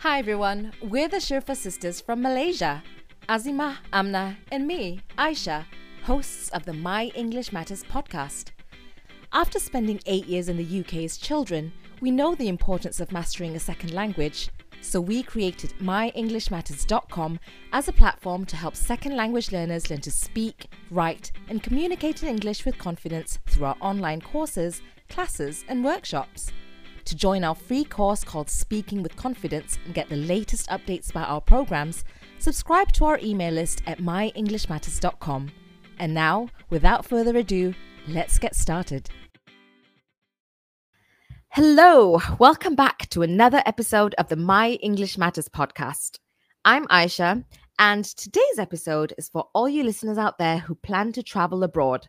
Hi everyone, we're the Shurfa sisters from Malaysia. Azima, Amna, and me, Aisya, hosts of the My English Matters podcast. After spending eight years in the UK as children, we know the importance of mastering a second language, so we created MyEnglishMatters.com as a platform to help second language learners learn to speak, write, and communicate in English with confidence through our online courses, classes, and workshops. To join our free course called Speaking with Confidence and get the latest updates about our programs, subscribe to our email list at myenglishmatters.com. And now, without further ado, let's get started. Hello, welcome back to another episode of the My English Matters podcast. I'm Aisya, and today's episode is for all you listeners out there who plan to travel abroad.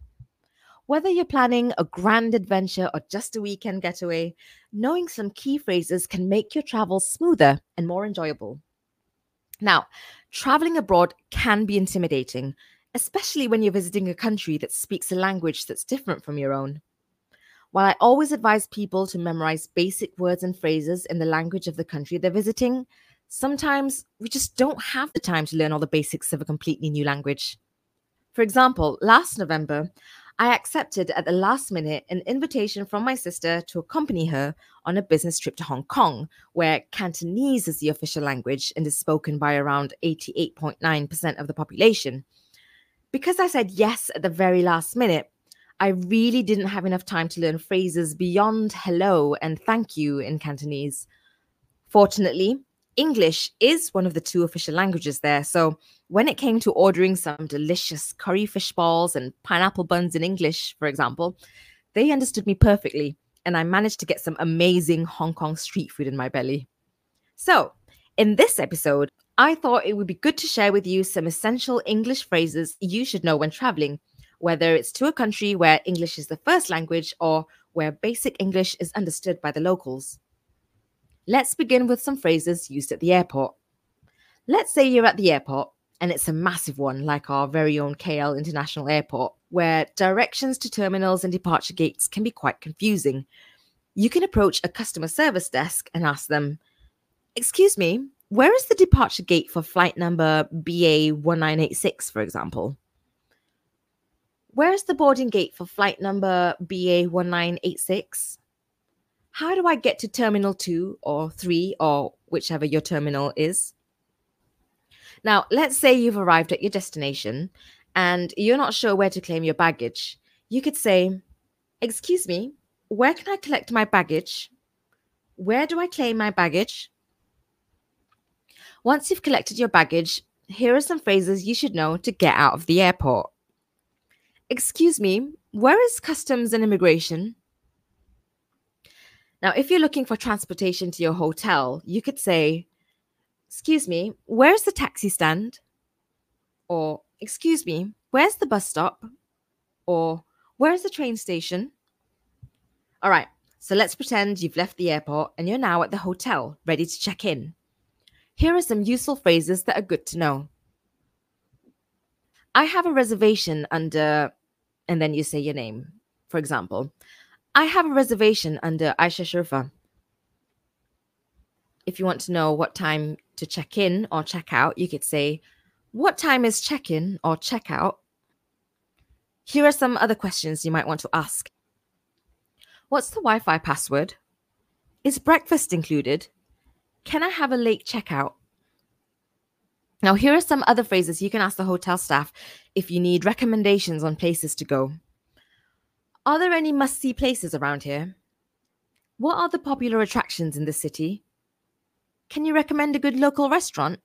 Whether you're planning a grand adventure or just a weekend getaway, knowing some key phrases can make your travel smoother and more enjoyable. Now, traveling abroad can be intimidating, especially when you're visiting a country that speaks a language that's different from your own. While I always advise people to memorize basic words and phrases in the language of the country they're visiting, sometimes we just don't have the time to learn all the basics of a completely new language. For example, last November, I accepted at the last minute an invitation from my sister to accompany her on a business trip to Hong Kong, where Cantonese is the official language and is spoken by around 88.9% of the population. Because I said yes at the very last minute, I really didn't have enough time to learn phrases beyond hello and thank you in Cantonese. Fortunately, English is one of the two official languages there. So when it came to ordering some delicious curry fish balls and pineapple buns in English, for example, they understood me perfectly. And I managed to get some amazing Hong Kong street food in my belly. So, in this episode, I thought it would be good to share with you some essential English phrases you should know when traveling whether it's to a country where English is the first language or where basic English is understood by the locals. Let's begin with some phrases used at the airport. Let's say you're at the airport and it's a massive one, like our very own KL International Airport, where directions to terminals and departure gates can be quite confusing. You can approach a customer service desk and ask them, Excuse me, where is the departure gate for flight number BA1986, for example? Where's the boarding gate for flight number BA1986? How do I get to Terminal 2 or 3 or whichever your terminal is? Now, let's say you've arrived at your destination and you're not sure where to claim your baggage. You could say, Excuse me, where can I collect my baggage? Where do I claim my baggage? Once you've collected your baggage, here are some phrases you should know to get out of the airport. Excuse me, where is customs and immigration? Now, if you're looking for transportation to your hotel, you could say, Excuse me, where's the taxi stand? Or, Excuse me, where's the bus stop? Or, Where's the train station? All right, so let's pretend you've left the airport and you're now at the hotel, ready to check in. Here are some useful phrases that are good to know. I have a reservation under and then you say your name. For example, I have a reservation under Aisya Shurfa. If you want to know what time to check in or check out, you could say, What time is check in or check out? Here are some other questions you might want to ask What's the Wi Fi password? Is breakfast included? Can I have a late checkout? Now, here are some other phrases you can ask the hotel staff if you need recommendations on places to go. Are there any must see places around here? What are the popular attractions in the city? Can you recommend a good local restaurant?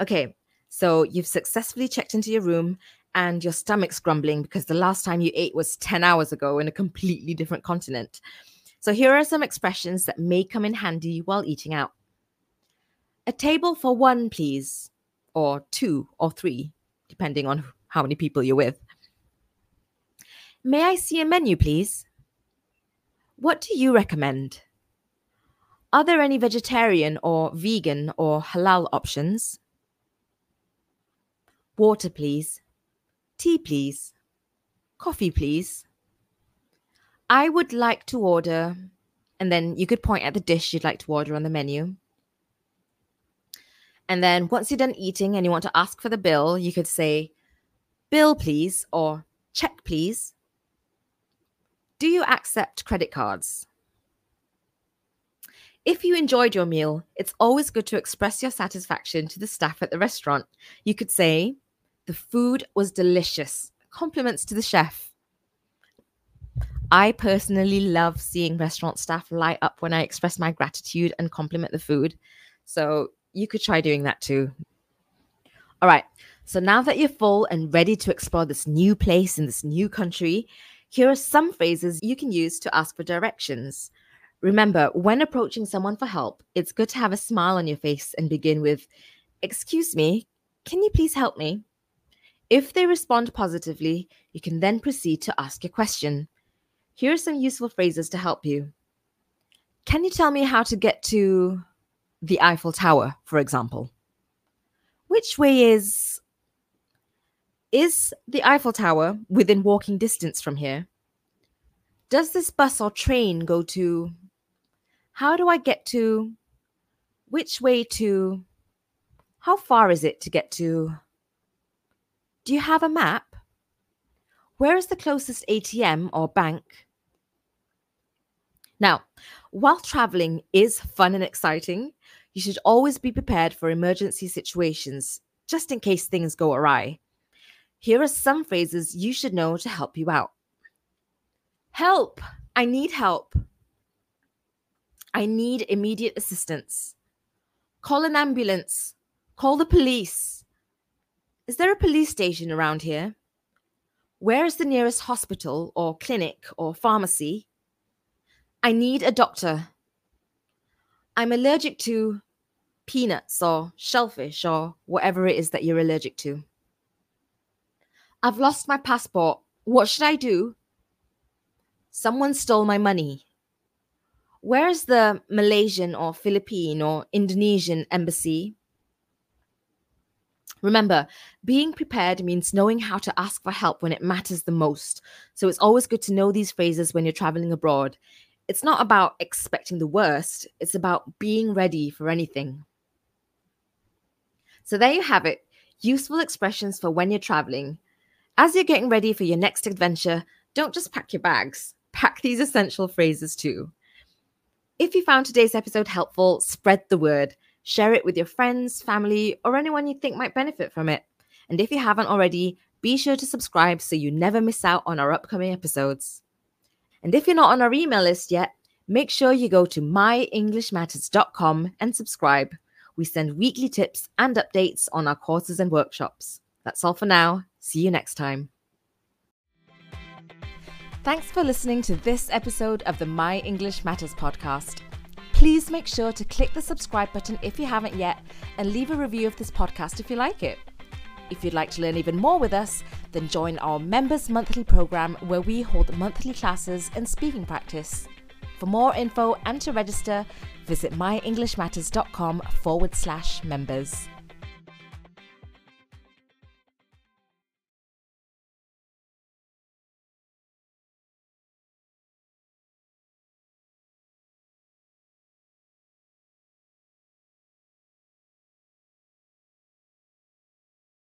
Okay, so you've successfully checked into your room and your stomach's grumbling because the last time you ate was 10 hours ago in a completely different continent. So here are some expressions that may come in handy while eating out. A table for one, please, or two or three, depending on how many people you're with. May I see a menu, please? What do you recommend? Are there any vegetarian or vegan or halal options? Water, please. Tea, please. Coffee, please. I would like to order, and then you could point at the dish you'd like to order on the menu. And then once you're done eating and you want to ask for the bill, you could say, Bill, please, or check, please. Do you accept credit cards? If you enjoyed your meal, it's always good to express your satisfaction to the staff at the restaurant. You could say, The food was delicious. Compliments to the chef. I personally love seeing restaurant staff light up when I express my gratitude and compliment the food. So you could try doing that too. All right. So now that you're full and ready to explore this new place in this new country, here are some phrases you can use to ask for directions. Remember, when approaching someone for help, it's good to have a smile on your face and begin with, Excuse me, can you please help me? If they respond positively, you can then proceed to ask your question. Here are some useful phrases to help you. Can you tell me how to get to the Eiffel Tower, for example? Which way is. Is the Eiffel Tower within walking distance from here? Does this bus or train go to how do I get to? Which way to? How far is it to get to? Do you have a map? Where is the closest ATM or bank? Now, while traveling is fun and exciting, you should always be prepared for emergency situations, just in case things go awry. Here are some phrases you should know to help you out. Help! I need help. I need immediate assistance. Call an ambulance. Call the police. Is there a police station around here? Where is the nearest hospital or clinic or pharmacy? I need a doctor. I'm allergic to peanuts or shellfish or whatever it is that you're allergic to. I've lost my passport. What should I do? Someone stole my money. Where's the Malaysian or Philippine or Indonesian embassy? Remember, being prepared means knowing how to ask for help when it matters the most. So it's always good to know these phrases when you're traveling abroad. It's not about expecting the worst, it's about being ready for anything. So there you have it useful expressions for when you're traveling. As you're getting ready for your next adventure, don't just pack your bags, pack these essential phrases too. If you found today's episode helpful, spread the word. Share it with your friends, family, or anyone you think might benefit from it. And if you haven't already, be sure to subscribe so you never miss out on our upcoming episodes. And if you're not on our email list yet, make sure you go to myenglishmatters.com and subscribe. We send weekly tips and updates on our courses and workshops. That's all for now. See you next time. Thanks for listening to this episode of the My English Matters podcast. Please make sure to click the subscribe button if you haven't yet and leave a review of this podcast if you like it. If you'd like to learn even more with us, then join our Members Monthly program where we hold monthly classes and speaking practice. For more info and to register, visit myenglishmatters.com forward slash members.